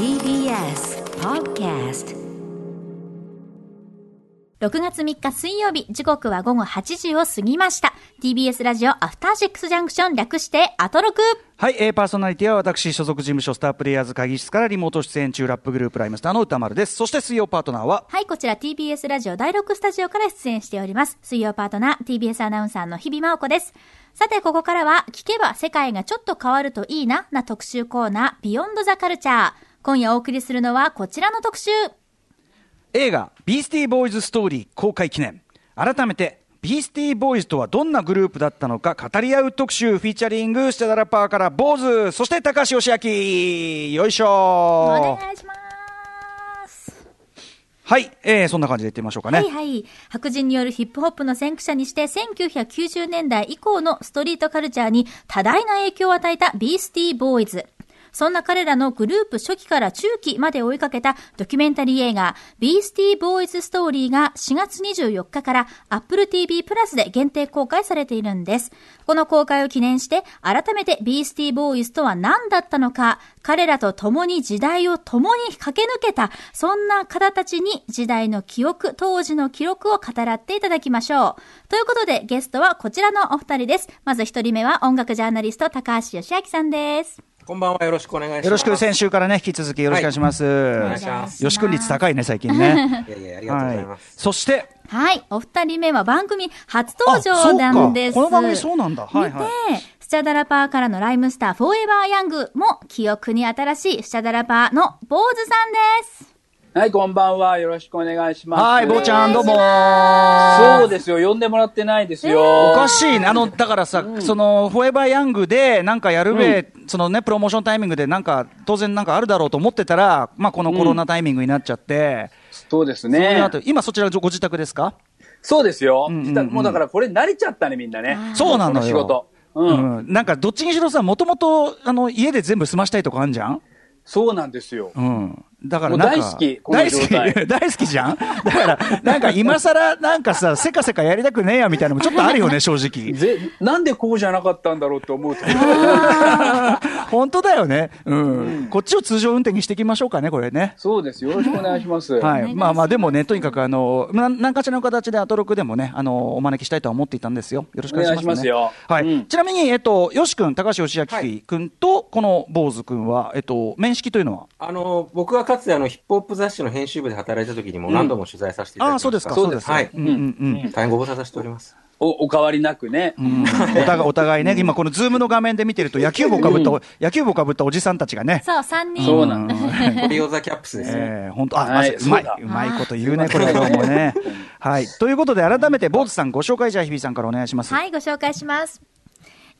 TBS Podcast 6月3日水曜日、時刻は午後8時を過ぎました。TBS ラジオアフターシックスジャンクション略してアトロク。はい、えー、パーソナリティは私、所属事務所スタープレイヤーズ会議室からリモート出演中ラップグループライムスターの歌丸です。そして水曜パートナーは、はい、こちら TBS ラジオ第6スタジオから出演しております。水曜パートナー TBS アナウンサーの日々真央子です。さて、ここからは聞けば世界がちょっと変わるといいなな特集コーナービヨンドザカルチャー。今夜お送りするのはこちらの特集。映画、ビースティーボーイズストーリー公開記念。改めて、ビースティーボーイズとはどんなグループだったのか語り合う特集、フィーチャリング、スチャダラパーから坊主、そして高橋義明。よいしょお願いします。はい、えー、そんな感じで言ってみましょうかね。はいはい。白人によるヒップホップの先駆者にして、1990年代以降のストリートカルチャーに多大な影響を与えたビースティーボーイズ。そんな彼らのグループ初期から中期まで追いかけたドキュメンタリー映画、ビースティーボーイズストーリーが4月24日から Apple TV プラスで限定公開されているんです。この公開を記念して、改めてビースティーボーイズとは何だったのか、彼らと共に時代を共に駆け抜けた、そんな方たちに時代の記憶、当時の記録を語らっていただきましょう。ということで、ゲストはこちらのお二人です。まず一人目は音楽ジャーナリスト、高橋義明さんです。こんばんは。よろしくお願いします。よろしく先週からね、引き続きよろしくお願いします。お願い。よし君率高いね、最近ね。いやいや、ありがとうございます。そして、はい。お二人目は番組初登場なんです。あそうかこの番組そうなんだ。はいはい。見て、スチャダラパーからのライムスターフォーエバーヤングも記憶に新しいスチャダラパーの坊主さんです。はい、こんばんは。よろしくお願いします。はい、坊ちゃんどうもそうですよ。呼んでもらってないですよ。おかしいね。あの、だからさ、その、フォーエバーヤングで、なんかやるべ、そのね、プロモーションタイミングで、なんか、当然なんかあるだろうと思ってたら、まあ、このコロナタイミングになっちゃって、そうですね。後今そちらご自宅ですか？そうですよ。んうんうん自宅もうだからこれ慣れちゃったね、みんなね。そうなのよこ仕事。ううん。ん。なんか、どっちにしろさ、もともと、あの、家で全部済ましたいとかあるじゃん？そうなんですよ。うん。だから大好き大好き、大好きじゃん？だから、なんか今更、なんかさ、せかせかやりたくねえやみたいなのもちょっとあるよね、正直。ぜ、なんでこうじゃなかったんだろうって思うと。本当だよね。うん。こっちを通常運転にしていきましょうかね、これね。そうです。よろしくお願いします。はい。まあまあ、でもね、とにかく、あの、な何かしらの形でアトロクでもね、あの、お招きしたいとは思っていたんですよ。よろしくお願いします、ね。よはい。うんちなみに、えっと、よし君、高橋義明君と、この坊主君は、えっと、面識というのは？あの、僕はかつてあの、ヒップホップ雑誌の編集部で働いた時にも何度も取材させていただきました。ああ、そうですか、そうですかはいうんうんうん。大変ご無沙汰しております。お、お変わりなくね。うんお互い、お互いね、今このズームの画面で見てると、野球帽かぶった、野球帽かぶったおじさんたちがね、そう、三人。そうなんだ。トリオザキャップスですね。えー、本当あ、はいうまいそうまいこと言うね、これはどうもね。はい。ということで、改めて、 Bose さんご紹介じゃあ、日比さんからお願いします。はい、ご紹介します。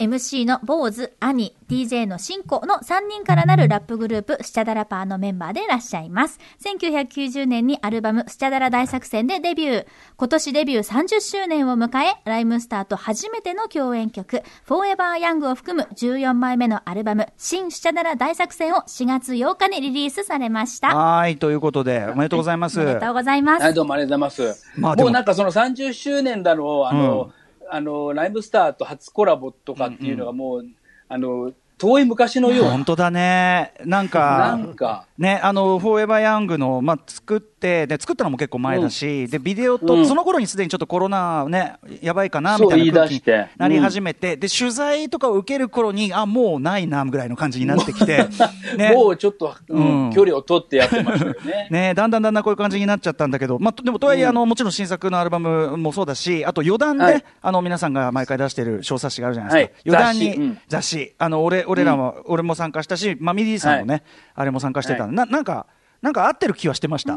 MC の坊主、兄、DJ のシンコの3人からなるラップグループ、スチャダラパーのメンバーでいらっしゃいます。1990年にアルバム、スチャダラ大作戦でデビュー。今年デビュー30周年を迎え、ライムスターと初めての共演曲、フォーエバーヤングを含む14枚目のアルバム、新スチャダラ大作戦を4月8日にリリースされました。はい、ということで、おめでとうございます。おめでとうございます。はい、どうもありがとうございます。まあでももうなんかその30周年だろう、あの、あの、ライブスターと初コラボとかっていうのがもう、あの、遠い昔のような。本当だね。なんか、なんか、ね、あの、 Forever Young の、まあ、作って、で、作ったのも結構前だし、で、ビデオと、うん。その頃にすでにちょっとコロナね、やばいかな、みたいななり始めて、で、取材とかを受ける頃に、あ、もうないな、ぐらいの感じになってきて、ね。もうちょっと、うんうん。距離を取ってやってましたよね。ね、だんだんだんだんこういう感じになっちゃったんだけど、まあ、とでもとはいえ、あのもちろん新作のアルバムもそうだし、あと余談で、はい。あの皆さんが毎回出してる小冊子があるじゃないですか、はい。余談に雑誌、あの俺俺らも、俺も参加したし、まあ、ミディさんもね、はいあれも参加してたんで、ななんか、なんか合ってる気はしてました、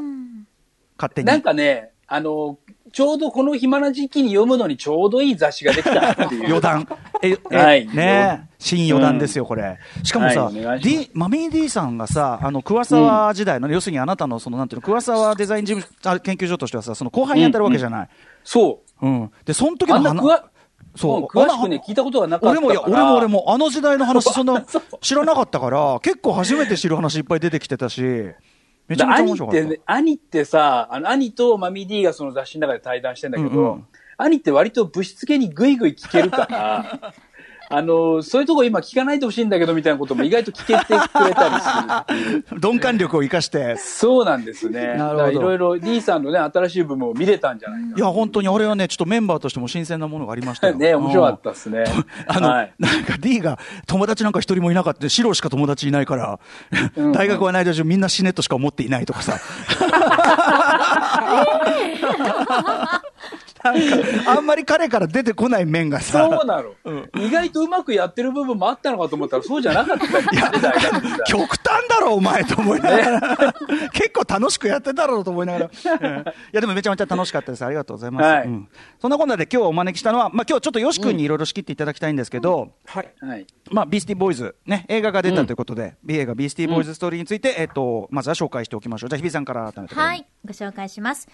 勝手に。なんかね、あの、ちょうどこの暇な時期に読むのにちょうどいい雑誌ができたっていう。余談。え、え、はいね新余談ですよ、これ。しかもさ、はいマミー D さんがさ、あの、桑沢時代の、要するにあなたの、その、なんていうの、桑沢デザイン事務あ研究所としてはさ、その後輩にやってるわけじゃない。そう。うん。で、その時のあんな話そううん詳しくね、聞いたことがなかった。俺も、いや、俺も俺も、あの時代の話、そんな、知らなかったから、結構初めて知る話いっぱい出てきてたし、めちゃめちゃ面兄白かった。ってね、兄ってさ、あの、兄とマミー D がその雑誌の中で対談してんだけど、うんうん兄って割と物質系にグイグイ聞けるから、あの、そういうとこ今聞かないでほしいんだけどみたいなことも意外と聞けてくれたりする。鈍感力を生かして。そうなんですね。なるほどいろいろ D さんのね、新しい部分を見れたんじゃないかいや、本当にあれはね、ちょっとメンバーとしても新鮮なものがありましたよ。な。ね、面白かったですね。あの、はい。なんか D が友達なんか一人もいなかった、白しか友達いないから、大学はないでしょ、みんな死ねとしか思っていないとかさ。なんか、あんまり彼から出てこない面がさ。そうなの、意外とうまくやってる部分もあったのかと思ったらそうじゃなかったりしてね、大学時代極端だろ、お前と思いながら。結構楽しくやってたろうと思いながら。うんいや、でもめちゃめちゃ楽しかったです。ありがとうございます。はいうんそんなこんなで今日お招きしたのは、まあ今日ちょっとよし君にいろいろ仕切っていただきたいんですけど、はい。はい。まあ、ビースティーボーイズ、ね、映画が出たということで、映画ビースティーボーイズストーリーについて、えっと、まずは紹介しておきましょう。じゃあ、日比さんから改めて。はい、ご紹介します。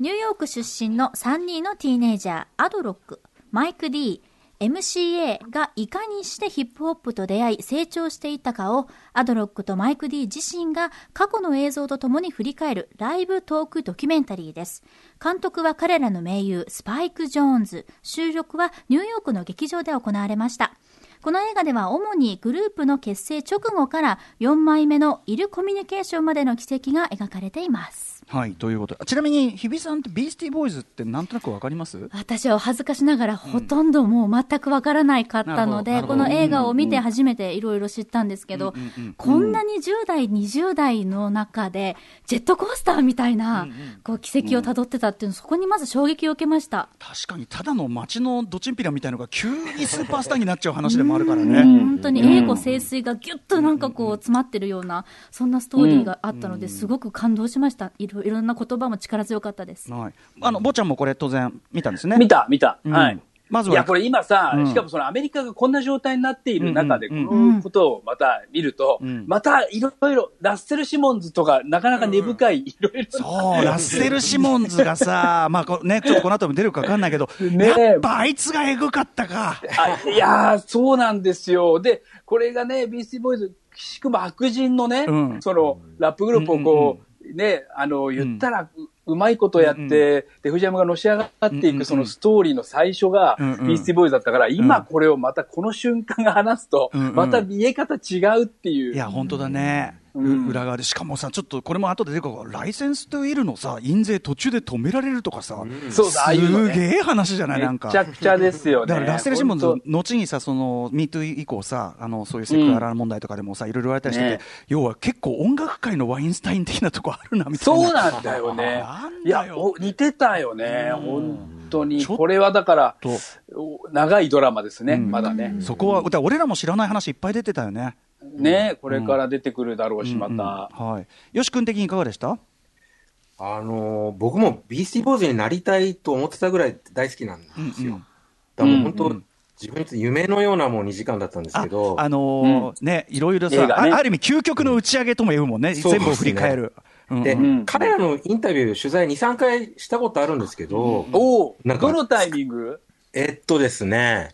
ニューヨーク出身の3人のティーネイジャー、アドロック、マイク D、MCA がいかにしてヒップホップと出会い成長していったかをアドロックとマイク D 自身が過去の映像とともに振り返るライブトークドキュメンタリーです。監督は彼らの盟友スパイク・ジョーンズ。収録はニューヨークの劇場で行われました。この映画では主にグループの結成直後から4枚目のイルコミュニケーションまでの軌跡が描かれています。はい、ということで。ちなみに、日比さんってビースティーボーイズってなんとなくわかります？私は恥ずかしながらほとんどもう全くわからないかったので、なるほどこの映画を見て初めていろいろ知ったんですけど、こんなに10代、20代の中で、ジェットコースターみたいな、こう、奇跡をたどってたっていうの、そこにまず衝撃を受けました。確かに、ただの街のドチンピラみたいのが急にスーパースターになっちゃう話でもあるからね。本当に英語清水がぎゅっとなんかこう詰まってるような、そんなストーリーがあったので、すごく感動しました。いろいろんな言葉も力強かったです。はい。あの、坊ちゃんもこれ当然見たんですね。見た、見た。うんはい。まずはいや、これ今さ、うんしかもそのアメリカがこんな状態になっている中で、こうんうんのことをまた見ると、うんまたいろいろ、ラッセル・シモンズとか、なかなか根深い、いろいろ。そう、ラッセル・シモンズがさ、まあこうね、ちょっとこの後も出るか分かんないけど、ねえやっぱあいつがエグかったか。あいやー、そうなんですよ。で、これがね、ビースティーボーイズ、くしくも白人のね、うんその、ラップグループをこう、ね、あの、言ったら、ううまいことやって、で、藤山がのし上がっていうんうんくそのストーリーの最初が、うんうん。ビースティーボーイズだったから、今これをまたこの瞬間が話すとうんうん、また見え方違うっていう。いや、本当だね。裏側で。しかもさ、ちょっとこれも後で出るかもライセンスといるのさ、印税途中で止められるとかさ、そうすげえ話じゃない？なんか。めちゃくちゃですよね。だからラッセル・シモンズ本、後にさ、その、ミート以降さ、あの、そういうセクハラ問題とかでもさ、いろいろ言われたりしてて、ね要は結構音楽界のワインスタイン的なとこあるな、みたいな。そうなんだよね。いや似てたよね。本当に。これはだから長いドラマですね、うんまだね。そこは、俺らも知らない話いっぱい出てたよね。ね、これから出てくるだろうし、まうんうんた。はい。よし君的にいかがでした？あのー僕もビースティーボーイズになりたいと思ってたぐらい大好きなんですよ。うんうん。だからもう本当、うん。自分にとって夢のようなもう2時間だったんですあけど、あのーね、いろいろさ、ね。あある意味究極の打ち上げとも言うもんね。そう全部を振り返る。うんで、うん。彼らのインタビュー、取材2、3回したことあるんですけど、おおなんかどのタイミング？えっとですね、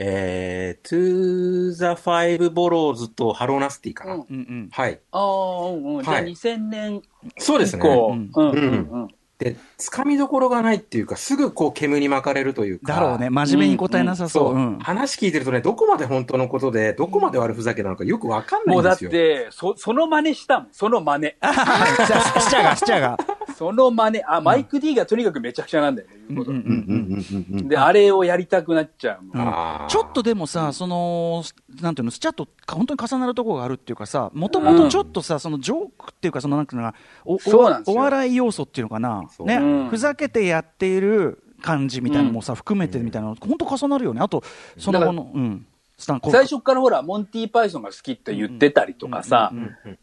えー、To the Five Boroughs と Hello Nasty かな。うんうんうん。はい。ああ、うんうん。じゃあはい2000年そうですね。うんうんうん。で、つかみどころがないっていうか、すぐこう煙に巻かれるというか。だろうね。真面目に答えなさそう。話聞いてるとね、どこまで本当のことで、どこまで悪ふざけなのかよくわかんないもうだっんですよ。て、そ、その真似したもん。その真似。はいじゃあスチャが、スチャが。その真似。あ、マイク D がとにかくめちゃくちゃなんだよね。言うことうんうんうんうんうんうんうん。で、あれをやりたくなっちゃうちょっとでもさ、その、なんていうの、スチャと本当に重なるところがあるっていうかさ、もともとちょっとさ、そのジョークっていうか、そのなんていうのかな、おお笑い要素っていうのかな、ね、うんふざけてやっている感じみたいなのもさ、含めてみたいなの、本当重なるよね。あと、その後の、うん、最初からほら、モンティ・パイソンが好きって言ってたりとかさ、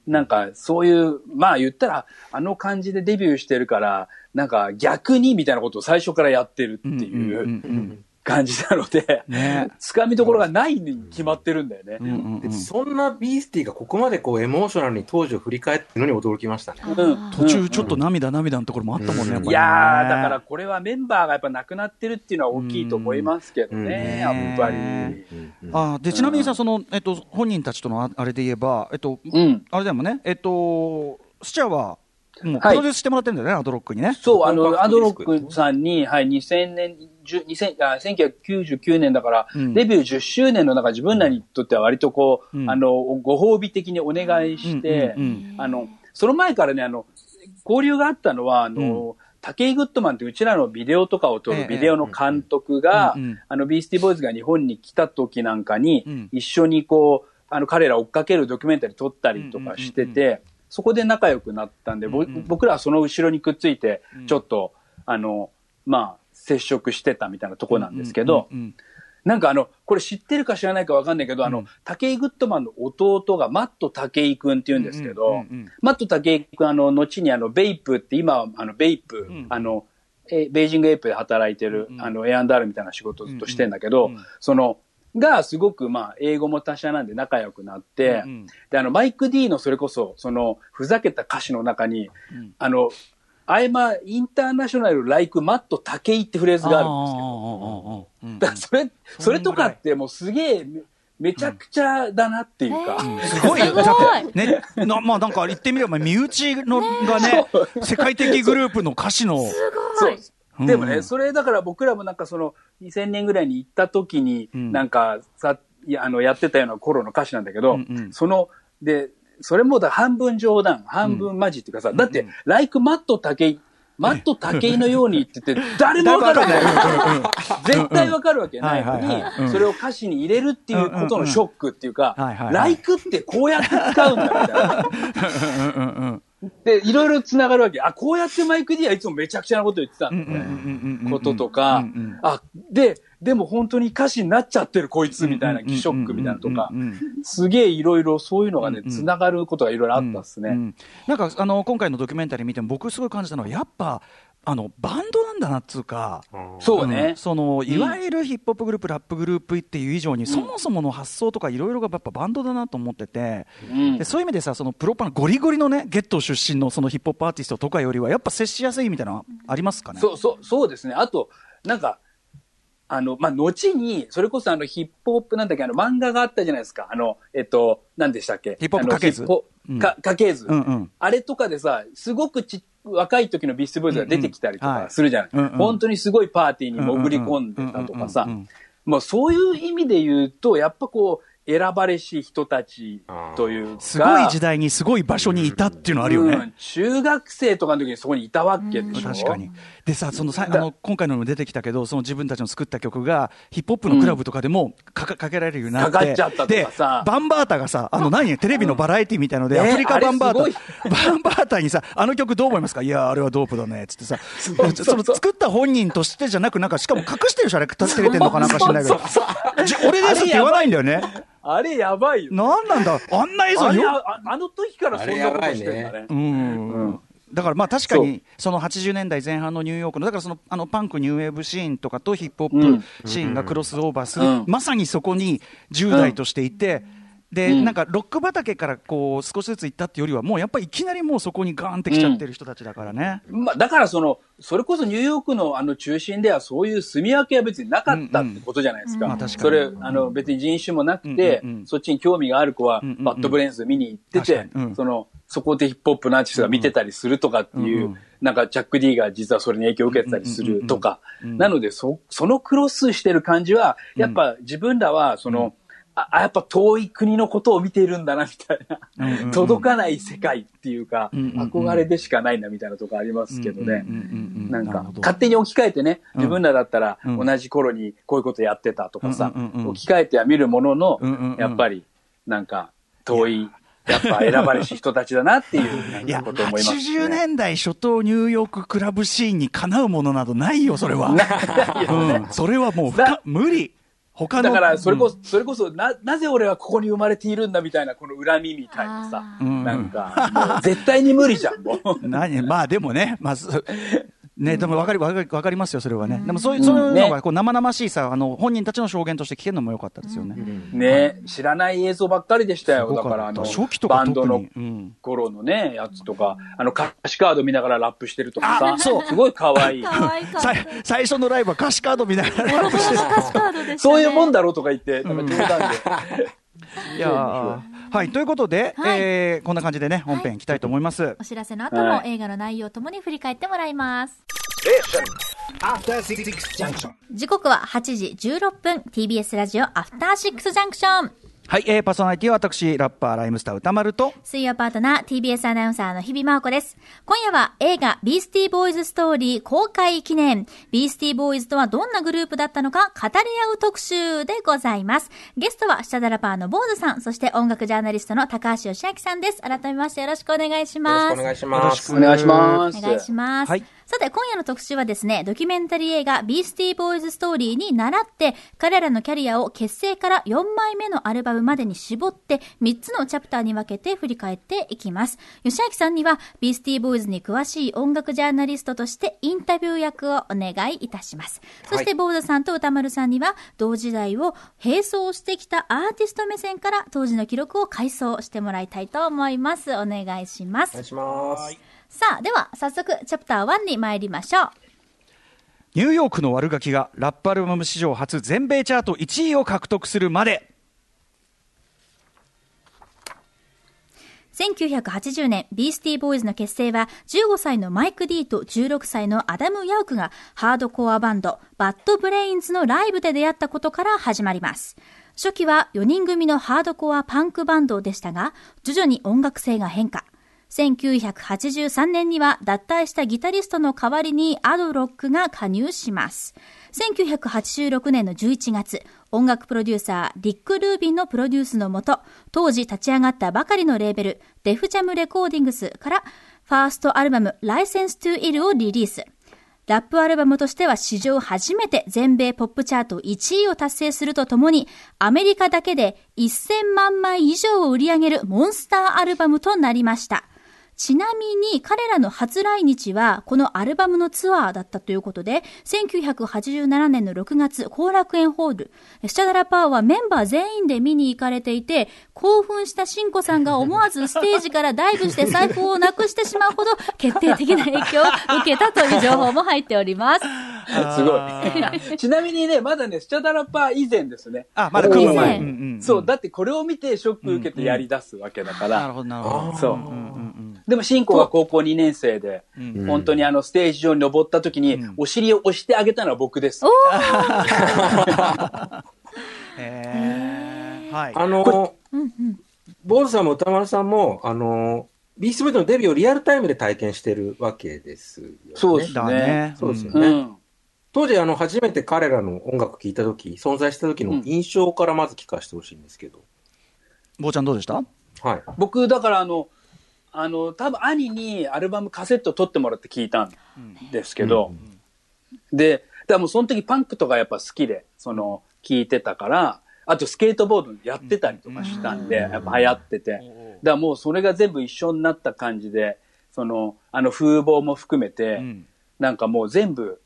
なんかそういう、まあ言ったら、あの感じでデビューしてるから、なんか逆にみたいなことを最初からやってるっていう。うん感じなので、ね。つかみどころがないに決まってるんだよね。うん。うんうんでそんなビースティがここまでこうエモーショナルに当時を振り返ってるのに驚きましたね。うん。途中ちょっと涙涙のところもあったもんね、やっぱりね。いやー、だからこれはメンバーがやっぱ亡くなってるっていうのは大きいと思いますけどうん。ね、やっぱり。あーでちなみにさ、そのえっと、本人たちとのああれで言えば、えっとうん。あれだもんね、えっと、スチャはもうはい。プロデュースしてもらってるんだよね、アドロックにね。そう、あの、アドロックさんに、はい、2000年、10 2000あ1999年だから、うん。デビュー10周年の中、自分らにとっては割とこう、うん。あの、ご褒美的にお願いして、あの、その前からね、あの、交流があったのは、あの、武井グッドマンってうちらのビデオとかを撮ええるビデオの監督が、あの、ビースティボーイズが日本に来た時なんかに、うん一緒にこう、あの、彼ら追っかけるドキュメンタリー撮ったりとかしてて、そこで仲良くなったんで、僕らはその後ろにくっついてうん、ちょっと、あの、まあ、接触してたみたいなとこなんですけど、なんかあの、これ知ってるか知らないかわかんないけど、あのうん、武井グッドマンの弟がマット武井くんって言うんですけど、マット武井くん、あの、後にあの、ベイプって、今はあの、ベイプ、ん。あの、えベイジングエイプで働いてる、うんあの、A&R みたいな仕事をずっとしてんだけど、その、がすごくまあ、英語も達者なんで仲良くなって、うんうん。で、あの、マイク D のそれこそ、その、ふざけた歌詞の中に、うん。あの、I'm a international like マット武井ってフレーズがあるんですけど、それ、それとかってもうすげえ、めめちゃくちゃだなっていうか、すごいよ。すごい。だって、ね、な、まあなんか言ってみれば、身内のがね、世界的グループの歌詞の、そう。う。ん。でもね、それだから僕らもなんかその2000年ぐらいに行った時に、うん。なんかさ、いやあの、やってたような頃の歌詞なんだけど、うんうん。その、で、それもだ半分冗談、半分マジっていうかさ、だって、ライクマット武井、マット武井のようにって言って、誰もわかるわけない。絶対わかるわけないのに、それを歌詞に入れるっていうことのショックってい。うかライクってこうやって使うん。だみたいな。で、いろいろ繋がるわけ。あ、こうやってマイク D はいつもめちゃくちゃなこと言ってたんだみたいな。こととか、あ、で、でも本当に歌詞になっちゃってるこいつみたいな、ショックみたいなとか。すげえいろいろそういうのがねうんう、ん。つながることがいろいろあったっすね。うん。なんかあの今回のドキュメンタリー見ても僕すごい感じたのはやっぱあのバンドなんだなっつうか。そうね。ん。そのいわゆるヒップホップグループ、ラップグループっていう以上に、そもそもの発想とかいろいろがやっぱバンドだなと思ってて、うん。でそういう意味でさそのプロパのゴリゴリのねゲットー出身のそのヒップホップアーティストとかよりはやっぱ接しやすいみたいなのはありますかね？そう、そう、そうですね。あと、なんか、あの、まあ、後に、それこそあの、ヒップホップなんだっけ、あの、漫画があったじゃないですか。あの、えっと、何でしたっけ？ヒップホップあの家系図。ヒップホうん。か家系図、うんうん。あれとかでさ、すごくち、若い時のビースティボーイズが出てきたりとかするじゃない、うんうん。本当にすごいパーティーに潜り込んでたとかさ。もうそういう意味で言うと、やっぱこう、選ばれし人たちというか。すごい時代にすごい場所にいたっていうのあるよね。うん中学生とかの時にそこにいたわけでしょ。確かに。でさ、そのさあの今回のにも出てきたけど、その自分たちの作った曲がヒップホップのクラブとかでもかかかけられるようになって、かかっちゃったとかさでバンバータがさ、あの何テレビのバラエティみたいので、ねアフリカバンバーあれすタ、バンバータにさ、あの曲どう思いますか？いや、あれはドープだね、つってさ、その作った本人としてじゃなく、なんかしかも隠してるし、あれ、照れてんのかなんか知んないけど、じ俺ですって言わないんだよね。あれやばいよ。なんなんだ、あんな映像よあれあああの時からそんなことしてんだね。うん。だからまあ確かにその80年代前半のニューヨークのだからそのあのパンクニューウェーブシーンとかとヒップホップシーンがクロスオーバーする、うん。まさにそこに10代としていて、で、うん。なんかロック畑からこう少しずつ行ったっていうよりはもうやっぱりいきなりもうそこにガーンってきちゃってる人たちだからね。まあ、だからその、それこそニューヨークのあの中心ではそういう住み分けは別になかったってことじゃないですか。うんうんまあそれ、あの別に人種もなくて、うんうんうん。そっちに興味がある子はうんうんうん。バッドブレインズ見に行ってて、うん。その、そこでヒップホップのアーティストが見てたりするとかっていう、うんうんなんかチャック・ D が実はそれに影響を受けてたりするとか、うんうんうんなのでそ、そのクロスしてる感じは、やっぱ自分らはその、ああやっぱ遠い国のことを見ているんだなみたいな、うんうんうん。届かない世界っていうか、うんうんうん。憧れでしかないなみたいなとこありますけどね。なんか勝手に置き換えてね、うん。自分らだったらうん。同じ頃にこういうことやってたとかさうんうんうんうん、置き換えては見るもののうんうんうん、やっぱり、なんか、遠い、やっぱ選ばれし人たちだなっていういや、かことを思います80ね。年代初頭ニューヨーククラブシーンにかなうものなどないよ、それは。うん、それはもう無理。他の。だから、それこうんそ、それこそ、な、なぜ俺はここに生まれているんだみたいな、この恨みみたいなさ、うんなんか、絶対に無理じゃん、もう。何？まあでもね、まあ、すね、でも分かりわかりわかりますよ、それはね。でもそういう、そういうのねがこう生々しいさ、あの、本人たちの証言として聞けるのも良かったですよね。ね、知らない映像ばっかりでしたよ。だから、あの、初期とかバンドの頃のね、やつとか、あの、歌詞カード見ながらラップしてるとかさ、あそう。すごい可愛い。かわい最初のライブは歌詞カード見ながらボロボロの歌詞カードでしたね。そういうもんだろうとか言って、冗談で。いやー。はい、ということで、はい。えーこんな感じでね、本編い。きたいと思います。お知らせの後もはい。映画の内容ともに振り返ってもらいます。時刻は8時16分 TBS ラジオアフターシックスジャンクションはい、えーパーソナリティは私、ラッパー、ライムスター歌丸と、水曜パートナー TBS アナウンサーの日々真央子です。今夜は映画ビースティーボーイズストーリー公開記念。ビースティーボーイズとはどんなグループだったのか語り合う特集でございます。ゲストはシャダラパーの坊主さん、そして音楽ジャーナリストの高橋義明さんです。改めましてよろしくお願いしよろます。しくお願いします。お願いします。お願いします。はいさて、今夜の特集はですね、ドキュメンタリー映画、ビースティーボーイズストーリーに倣って、彼らのキャリアを結成から4枚目のアルバムまでに絞って、3つのチャプターに分けて振り返っていきます。吉明さんには、ビースティーボーイズに詳しい音楽ジャーナリストとして、インタビュー役をお願いいたします。そして、 Bose さんと宇多丸さんには、同時代を並走してきたアーティスト目線から、当時の記録を回想してもらいたいと思います。お願いしますお願い。します。さあ、では、早速、チャプター1に参りましょう。ニューヨークの悪ガキがラップアルバム史上初全米チャート1位を獲得するまで。1980年、ビースティーボーイズの結成は、15歳のマイク・ D と16歳のアダム・ヤウクが、ハードコアバンド、バッド・ブレインズのライブで出会ったことから始まります。初期は4人組のハードコアパンクバンドでしたが、徐々に音楽性が変化。1983年には脱退したギタリストの代わりにアドロックが加入します。1986年の11月、音楽プロデューサー、リック・ルービンのプロデュースのもと、当時立ち上がったばかりのレーベル、デフジャムレコーディングスから、ファーストアルバム、ライセンス・トゥ・イルをリリース。ラップアルバムとしては史上初めて全米ポップチャート1位を達成するとともに、アメリカだけで1000万枚以上を売り上げるモンスターアルバムとなりました。ちなみに彼らの初来日はこのアルバムのツアーだったということで、1987年の6月、後楽園ホール、スチャダラパーはメンバー全員で見に行かれていて、興奮したシンコさんが思わずステージからダイブして財布をなくしてしまうほど決定的な影響を受けたという情報も入っております。すごい。ちなみにね、まだね、スチャダラパー以前ですね。あ、まだ組む前。そう、だってこれを見てショック受けてやり出すわけだから。なるほど、なるほど。そううんうんうんでも、新子が高校2年生で、うん本当にあの、ステージ上に登った時に、お尻を押してあげたのは僕です。へーはい。あの、坊主さんも歌丸さんも、あの、ビーストボーイズのデビューをリアルタイムで体験してるわけですよね。そうですだね。そうですよね。うん。当時、あの、初めて彼らの音楽聴いた時、存在した時の印象からまず聞かせてほしいんですけど。坊ちゃんどうでした？はい。僕、だからあの、あの、多分兄にアルバムカセット取ってもらって聞いたんですけど、で、だからもうその時パンクとかやっぱ好きで、その、聞いてたから、あとスケートボードやってたりとかしたんで、やっぱ流行ってて、だからもうそれが全部一緒になった感じで、その、あの風貌も含めて、ん。なんかもう全部、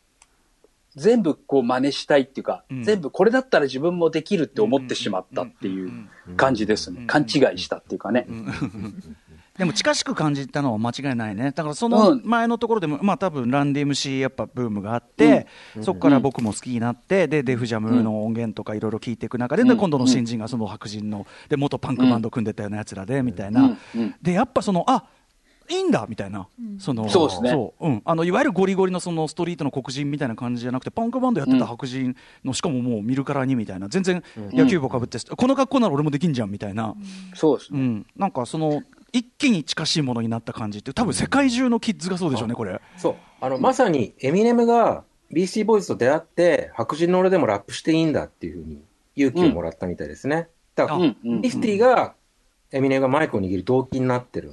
全部こう真似したいっていうか、ん。全部これだったら自分もできるって思ってしまったっていう感じですね。勘違いしたっていうかね。でも近しく感じたのは間違いないね。だからそのうん前のところでも、まあ多分ランディ MC やっぱブームがあって、そこから僕も好きになって、で、デフジャムの音源とかいろいろ聞いていく中で、で今度の新人がその白人の、で、元パンクバンド組んでたような奴らで、みたいな。うん。で、やっぱその、あいいんだみたいな、そのそうですね。そう。うん、あのいわゆるゴリゴリのそのストリートの黒人みたいな感じじゃなくて、パンクバンドやってた白人の、しかももう見るからにみたいな、全然野球帽かぶって、この格好なら俺もできんじゃんみたいな、そうですね。うん、なんかその、一気に近しいものになった感じって、多分世界中のキッズがそうでしょうね、これ。そう。あの、まさに、エミネムが、ビースティーボーイズと出会って、白人の俺でもラップしていいんだっていうふうに、勇気をもらったみたいですね。だから、うんうんビースティが、エミネムがマイクを握る動機になってる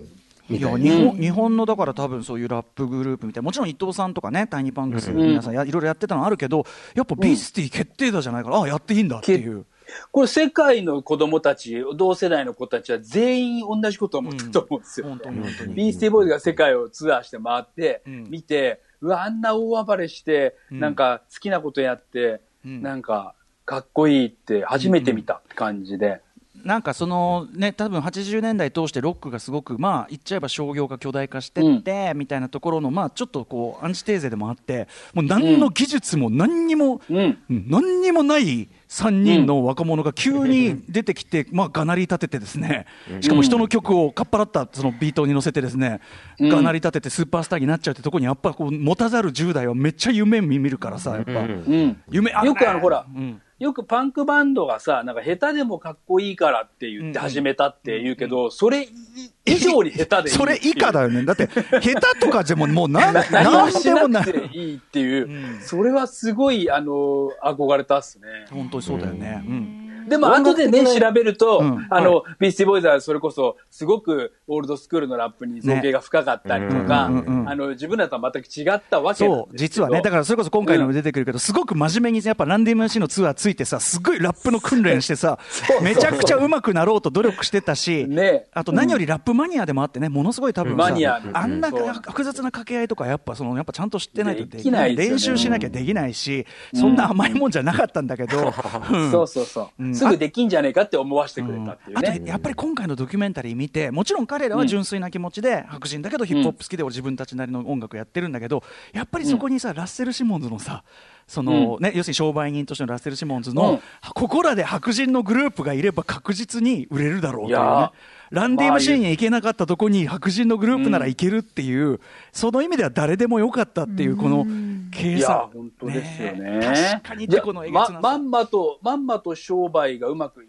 みいや。日本日本のだから多分そういうラップグループみたいなもちろん伊藤さんとかねタイニーパンクス、ん皆さんやいろいろやってたのあるけどやっぱビースティ決定打じゃないから、あやっていいんだっていうこれ世界の子供たち、同世代の子たちは全員同じことを思ったと思うんですよ。本当に本当にビースティーボーイズが世界をツアーして回って、うん見て、うわ、あんな大暴れして、んなんか好きなことやって、うんなんかかっこいいって初めて見たって感じで。なんかそのね、多分80年代通してロックがすごく、まあ、言っちゃえば商業が巨大化してって、みたいなところの、まあ、ちょっとこう、アンチテーゼでもあって、もう何の技術も何にも、うん。うん何にもない3人の若者が急に 出てきて、まあ、がなり立ててですね、しかも人の曲をかっぱらったそのビートに乗せてですね、うん。がなり立ててスーパースターになっちゃうってところに、やっぱこう、持たざる10代はめっちゃ夢見るからさ、やっぱ、うん。うん。夢あるね。よくあの、ほら、うんよくパンクバンドがさ、なんか下手でもかっこいいからって言って始めたって言うけど、それ以上に下手でいい。それ以下だよね。だって、下手とかでももう何なんもしでもない。なくていいっていう、うんそれはすごい、あの、憧れたっすね。本当にそうだよね。うん。でも、後でね、調べると、うん。あの、ビースティーボーイズはそれこそ、すごくオールドスクールのラップに造形が深かったりとか、ね。うんうんうんあの、自分らとは全く違ったわけそう、実はね、だからそれこそ今回のも出てくるけど、すごく真面目にやっぱランディ MC のツアーついてさ、すごいラップの訓練してさ、めちゃくちゃ上手くなろうと努力してたし、ね。あと何よりラップマニアでもあってね、ものすごい多分さマニア。あんな複雑な掛け合いとか、やっぱその、やっぱちゃんと知ってないとでできない練習しなきゃできないし、そんな甘いもんじゃなかったんだけど、うん。そうそうそう、うんすぐできんじゃねえかって思わせてくれたっていうあとね。やっぱり今回のドキュメンタリー見てもちろん彼らは純粋な気持ちで白人だけどヒップホップ好きで俺自分たちなりの音楽やってるんだけどやっぱりそこにさ、ラッセル・シモンズのさその、ね、要するに商売人としてのラッセル・シモンズの、うん。ここらで白人のグループがいれば確実に売れるだろうというね。ランディまあマシーンに行けなかったとこに白人のグループなら行けるっていう、その意味では誰でもよかったっていうこの計いや算、本当ですよね。確かにこのえままんまと、まんまと商売がうまくいっ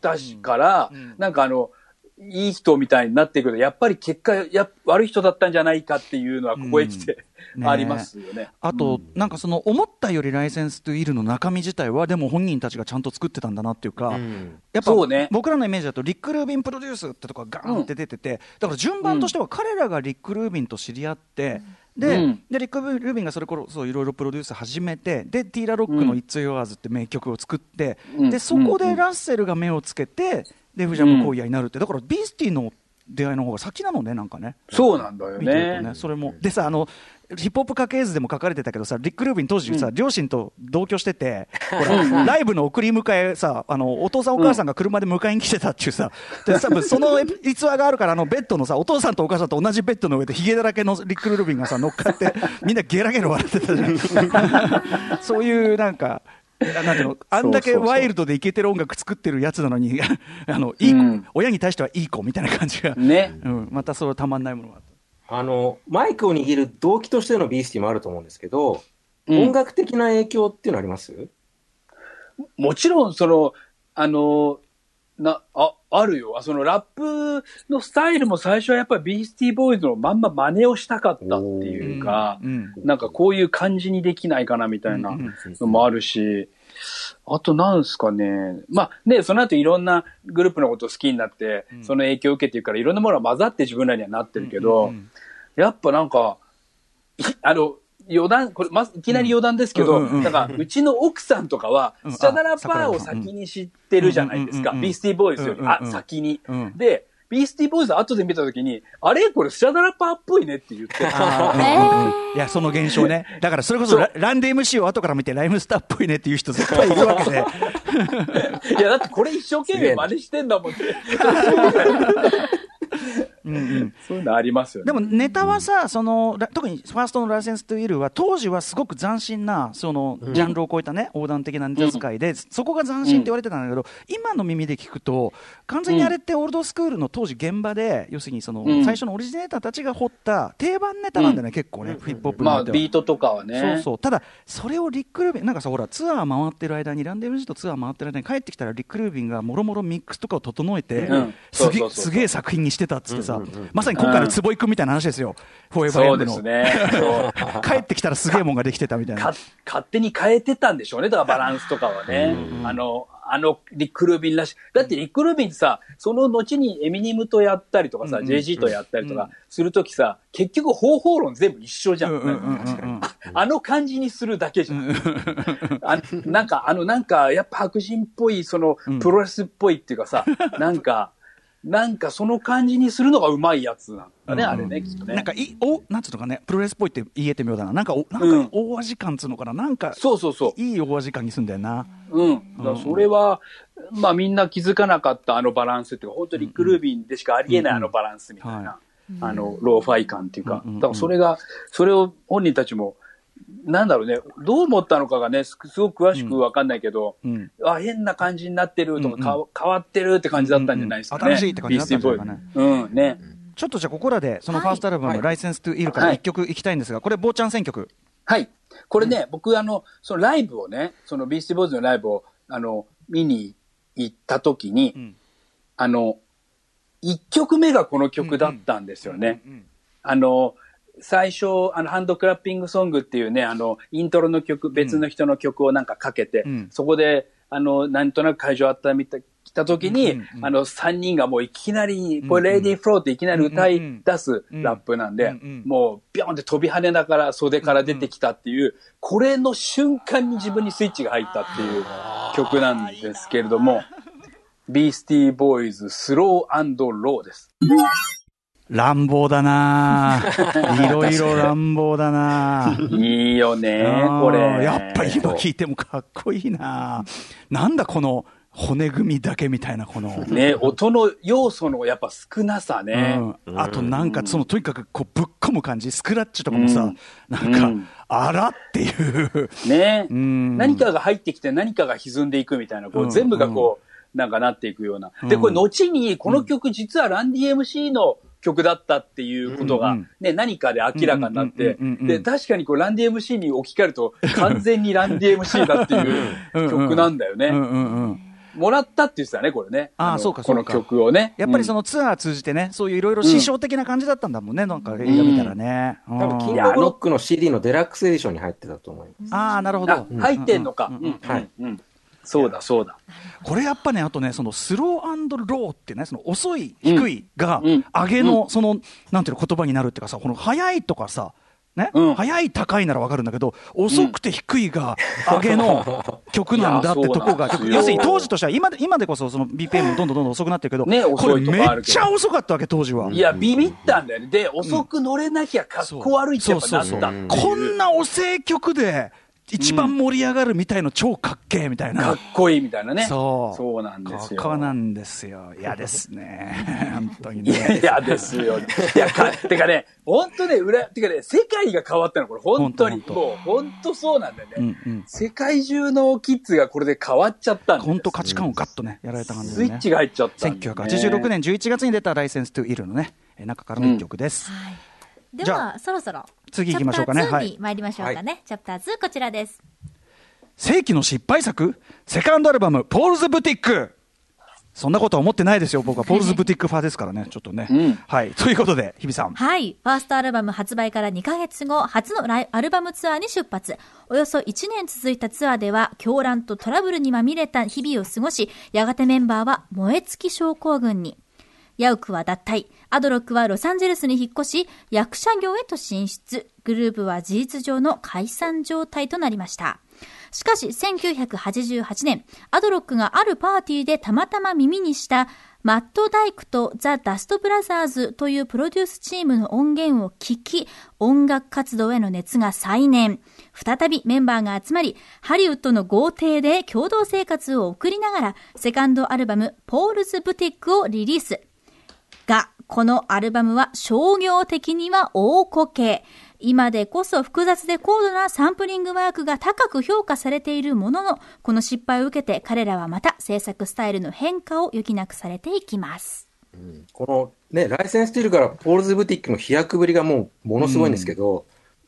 たしから、うん。うん。なんかあの、いい人みたいになっていくけど、やっぱり結果、や悪い人だったんじゃないかっていうのはここへ来て、うん。ねありますよね。あと、なんかその思ったよりライセンスとイルの中身自体は、でも本人たちがちゃんと作ってたんだなっていうか、うん。やっぱね。僕らのイメージだと、リック・ルービンプロデュースってとこがガーンって出てて、だから順番としては彼らがリック・ルービンと知り合って、でうんでリック・ルービンがそれこそいろいろプロデュース始めて、でティーラ・ロックのうん It's Yours って名曲を作って、うんでそこでラッセルが目をつけて、デフジャム・コイヤになるって、だからビースティの出会いの方が先なのね、なんかね。そうなんだよね。ね、それも。でさ、あの、ヒップホップ家系図でも書かれてたけどさ、リック・ルービン当時さ、両親と同居してて、ほら、ライブの送り迎えさ、あの、お父さんお母さんが車で迎えに来てたっていうさ、で、多分その逸話があるから、あの、ベッドのさ、お父さんとお母さんと同じベッドの上でヒゲだらけのリック・ルービンがさ、乗っかって、みんなゲラゲラ笑ってたじゃん。そういうなんか、なんていうの、あんだけワイルドでイケてる音楽作ってるやつなのに、あの、いい子、うん親に対してはいい子みたいな感じが、ね。うん、またそれたまんないものがあった。あの、マイクを握る動機としてのビースティもあると思うんですけど、うん。音楽的な影響っていうのあります？もちろん、その、あの、な、あ、あるよ。あそのラップのスタイルも最初はやっぱりビースティーボーイズのまんま真似をしたかったっていうか、うん。なんかこういう感じにできないかなみたいなうんのもあるし、あとなんすかね。まあね、その後いろんなグループのことを好きになって、その影響を受けていくからいろんなものが混ざって自分らにはなってるけど、うんやっぱなんか、いあの、余談、これ、まず、いきなり余談ですけど、なんか、うちの奥さんとかは、うんスチャダラパーを先に知ってるじゃないですか。うんビースティーボーイズより、あ先にうん。で、ビースティーボーイズ後で見たときに、あれ？これスチャダラパーっぽいねって言って。えいや、その現象ね。だからそれこそラランディ MC を後から見てライムスターっぽいねっていう人絶対いるわけで。いや、だってこれ一生懸命真似してんだもんって。うんうん。そういうのありますよね。でもネタはさ、そのら特にファーストのライセンスとイルは、当時はすごく斬新な、そのジャンルを超えたね、横断的なネタ使いで、そこが斬新って言われてたんだけど、今の耳で聞くと、完全にあれってオールドスクールの当時現場で、要するにその、うん。最初のオリジネーターたちが掘った定番ネタなんだよね、結構ね、ヒップホップのまあ、ビートとかはね。そうそう。ただ、それをリック・ルービン、なんかさ、ほら、ツアー回ってる間に、ランデムジとツアー回ってる間に帰ってきたら、リック・ルービンがもろもろミックスとかを整えて、すげえ作品にしてたっつってさ、うんうんうんまさに今回の坪井君みたいな話ですよ、フォーエバーそうエンドの。ですね。そう 帰ってきたらすげえもんができてたみたいなか。勝手に変えてたんでしょうね。だからバランスとかはね。あの、あの、リック・ルービンらしい。だってリック・ルービンってさ、その後にエミニムとやったりとかさ、うんうん JG とやったりとかするときさ、結局方法論全部一緒じゃん。うんうんうんうんあの感じにするだけじゃん。あなんか、あの、なんか、やっぱ白人っぽい、そのうん、プロレスっぽいっていうかさ、なんか、なんかその感じにするのがうまいやつなんだね、うん。あれね、きっとね。なんかいお、なんつうのかね、プロレスっぽいって言えてみようだな、なんかお、なん。うんか大味感つうのかな、なんか、そうそうそう。いい大味感にすんだよな。うん。だそれは、まあみんな気づかなかったあのバランスっていうか、本当にク・ルービンでしかありえないあのバランスみたいはな、あの、ローファイ感っていうか、うんうんうん。だからそれが、それを本人たちも、なんだろうね、どう思ったのかがね、すすごく詳しくわかんないけど、うん。あ、変な感じになってるとか、うんうん。か変わってるって感じだったんじゃないですかね。うんうん新しいって感じだったんじゃないかね。うん、ね。ちょっとじゃあここらでそのファーストアルバム、はい。 Licensed to Ill からはい。一曲いきたいんですが、これ坊ちゃん選曲。はい。これね、僕あの、そのライブをね、そのビースティーボーイズのライブを、あの、見に行った時に、ん。あの、一曲目がこの曲だったんですよね。あの、最初、あの、 Hand Clapping Song っていうね、あの、イントロの曲、別の人の曲をなんかかけて、うん。そこで、あの、なんとなく会場温めてきた時に、うんうんうんあの、三人がもういきなり、これ、 Let it flow っていきなり歌い出すラップなんで、うんうんもう、ビョンって飛び跳ねながら袖から出てきたっていう、これの瞬間に自分にスイッチが入ったっていう曲なんですけれども、ビースティー。ボーイズスローローです。乱暴だな。ぁ いろいろ乱暴だな。ぁいいよねこれ。やっぱ今聞いてもかっこいいな。ぁなんだこの骨組みだけみたいなこの。ね、音の要素のやっぱ少なさね。うん、あとなんかそのとにかくこうぶっ込む感じスクラッチとかもさ、うん。なんか、うん。あらっていう、ね、ん。何かが入ってきて何かが歪んでいくみたいな、こうん。う全部がこう、なんかなっていくような。で、これ後にこの曲実はランディ MC の曲だったっていうことがうんうん、ね、何かで明らかになってで、確かにこうランディ MC に置き換えると完全にランディ MC だっていう曲なんだよね。もらったって言ってたね、これね。あーのそうかそうかこの曲をね。やっぱりその、のツアー通じてね、そういういろいろ師匠的な感じだったんだもんね、なんか映画見たらね。うん多分、キングロックの CD のデラックスエディションに入ってたと思います。ああ、なるほあど。、入ってんのか。はいそうだ、そうだ。これやっぱね、あとね、そのスローローってね、その遅い、低いがうん、上げの、その、なんていうの、言葉になるっていうかさ、この速いとかさ、ね、うん。速い高いならわかるんだけど、遅くて低いが上げの 曲なんだってとこが、要するに当時としては、今で今でこそその BPM どんどんどんどん遅くなってるけど、ねこれめっちゃ遅かったわけ、当時は。いや、ビビったんだよね。で、遅く乗れなきゃかっこ悪いってやっぱなった。こんな遅い曲で、一番盛り上がるみたいの超かっけえみたいな。かっこいいみたいなね。そう。そうなんですよ。ここなんですよ。嫌ですね。本当にいやね。いやですよ。いや、か、てかね、本当ね、裏、てかね、世界が変わったの、これ、本当に。ほんともう、本当そうなんだよね。うんうん。世界中のキッズがこれで変わっちゃったんだよ本当価値観をガッとね、やられた感じスでね。イッチが入っちゃったね。1986年11月に出たライセンストゥイルのね、えー中からの一曲です。でじゃは、そろそろ。次行きましょうかねチャプター2はいに参りましょうかね。チャプター2、こちらです。世紀の失敗作セカンドアルバム、ポールズ・ブティックそんなことは思ってないですよ。僕はポールズ・ブティックファーですからね。ちょっとね。うんはい。ということで、日比さん。はい。ファーストアルバム発売から2ヶ月後、初のライアルバムツアーに出発。およそ1年続いたツアーでは、狂乱とトラブルにまみれた日々を過ごし、やがてメンバーは燃え尽き症候群に。ヤウクは脱退。アドロックはロサンゼルスに引っ越し、役者業へと進出。グループは事実上の解散状態となりました。しかし、1988年、アドロックがあるパーティーでたまたま耳にした、マット・ダイクとザ・ダスト・ブラザーズというプロデュースチームの音源を聞き、音楽活動への熱が再燃。再びメンバーが集まり、ハリウッドの豪邸で共同生活を送りながら、セカンドアルバム、ポールズ・ブティックをリリース。が、このアルバムは商業的には大こけ。今でこそ複雑で高度なサンプリングワークが高く評価されているものの、この失敗を受けて彼らはまた制作スタイルの変化を余儀なくされていきます。このね、ライセンスティールからポールズ・ブティックの飛躍ぶりがもうものすごいんですけど、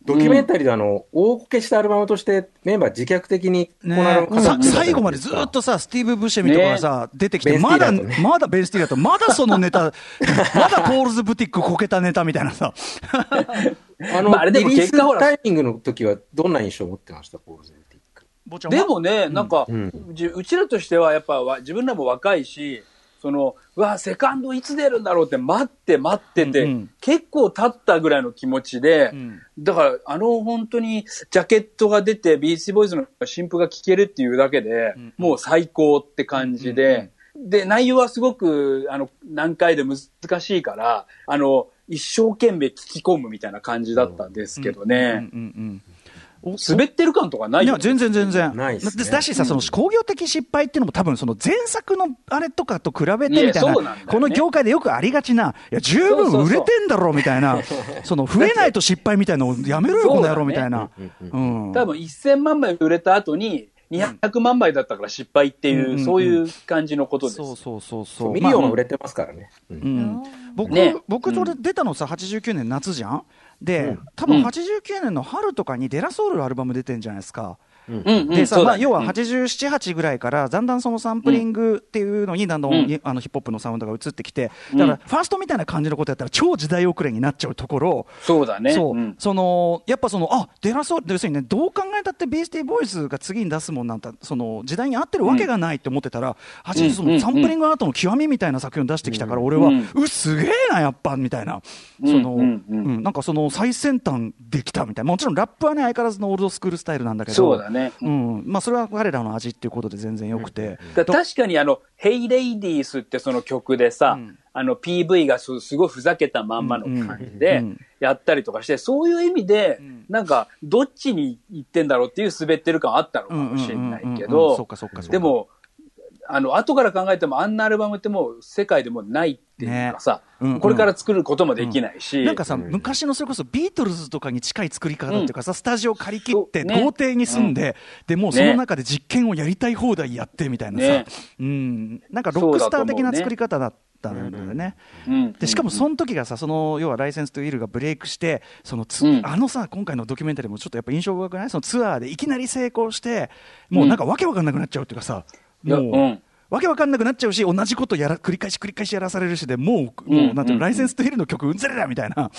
ドキュメンタリーであの、大こけしたアルバムとしてメンバー自虐的に最後までずっとさ、スティーブ・ブシェミとかがさ、出てきて、まだ、まだベンスティーラーと、まだそのネタ、まだポールズ・ブティックこけたネタみたいなさ。あの、まああれでもタイミングの時はどんな印象を持ってました、ポールズ・ブティック。でもね、なんか、うちらとしてはやっぱわ自分らも若いし、その、うわ、セカンドいつ出るんだろうって待って待ってて、うんうん。結構経ったぐらいの気持ちで、ん。だからあの本当にジャケットが出てビースティボーイズの新譜が聴けるっていうだけで、もう最高って感じで、で、内容はすごく、あの、難解で難しいから、あの、一生懸命聞き込むみたいな感じだったんですけどね。うんうん滑ってる感とかないよ、いや、全然全然。ないねだしさ、その工業的失敗っていうのも多分その前作のあれとかと比べてみたいな、ねこの業界でよくありがちな、いや、十分売れてんだろみたいな、その増えないと失敗みたいなのやめろよ、この野郎みたいな。うん。多分1000万枚売れた後に、200万枚だったから失敗っていう、うんそういう感じのことです。そうそうそうそう。ミリオン売れてますからね。うんうん、僕、ね僕それ出たのさ、89年夏じゃん？で、多分89年の春とかにデラソウルのアルバム出てんじゃないですか。でさ、まあ、要は87、8ぐらいから、だんだんそのサンプリングっていうのに、だんだん、うん。あのヒップホップのサウンドが移ってきて、だから、ファーストみたいな感じのことやったら、超時代遅れになっちゃうところ、そうだね。そう、ん。そのやっぱその、あデラソ要するにね、どう考えたって、ビースティーボーイズが次に出すもんなんて、その時代に合ってるわけがないって思ってたら、初めてそのサンプリングアートの極みみたいな作品を出してきたから、俺は、うん。うすげえな、やっぱみたいな、うん。その、うん。なんかその最先端できたみたいな、もちろんラップはね、相変わらずのオールドスクールスタイルなんだけど、そうだねうん。まあ、それは彼らの味っていうことで全然よくて。だ確かにあの、ヘイレイディースってその曲でさ、あの PV がすすごいふざけたまんまの感じうんうでん。やったりとかして、そういう意味で、なんか、どっちに行ってんだろうっていう滑ってる感あったのかもしれないけどでも、あの、後から考えてもあんなアルバムってもう世界でもうないっていうかさ、ね。うんうん。これから作ることもできないし、なんかさ、昔のそれこそビートルズとかに近い作り方っていうかさ、スタジオ借り切って、豪邸に住んで、でもうその中で実験をやりたい放題やってみたいなさ、ね。うん、なんかロックスター的な作り方だったんだよね。うん。でしかもその時がさ、その要はライセンスとウィルがブレイクして、そのつうん。あのさ、今回のドキュメンタリーもちょっとやっぱ印象深くない？そのツアーでいきなり成功して、もうなんかわけわかんなくなっちゃうっていうかさ、いやもう、うん。わけわかんなくなっちゃうし、同じことやら繰り返し繰り返しやらされるしで、もう、もう、なんていうの、ライセンスとウィルの曲うんざりだみたいな。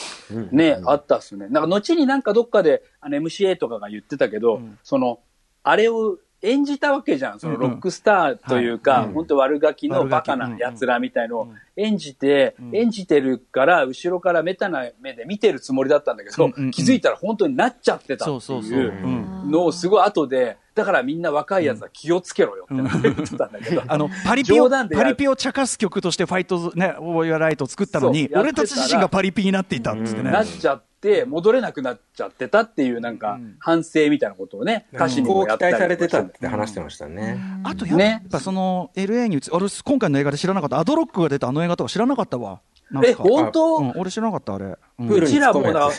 ね、あったっすね。なんか後になんかどっかで、あの MCA とかが言ってたけど、その、あれを演じたわけじゃん。そのロックスターというか、本当悪ガキのバカな奴らみたいのを演じて、演じてるから、後ろからメタな目で見てるつもりだったんだけど、気づいたら本当になっちゃってたっていうんのをすごい後で、だからみんな若い奴は気をつけろよって言ってたんだけど。あの、パリピを、パリピを茶化す曲としてファイトズ、ね、オーヤライトを作ったのに、俺たち自身がパリピになっていたっつってね。なっちゃって、戻れなくなっちゃってたっていうなんか、反省みたいなことをね、歌詞にこうもやったり期待されてたって話してましたね。あとやっぱその LA に移俺今回の映画で知らなかった。アドロックが出たあの映画とか知らなかったわ。え、本当、うん、俺知らなかったあれ、うん。うちらもな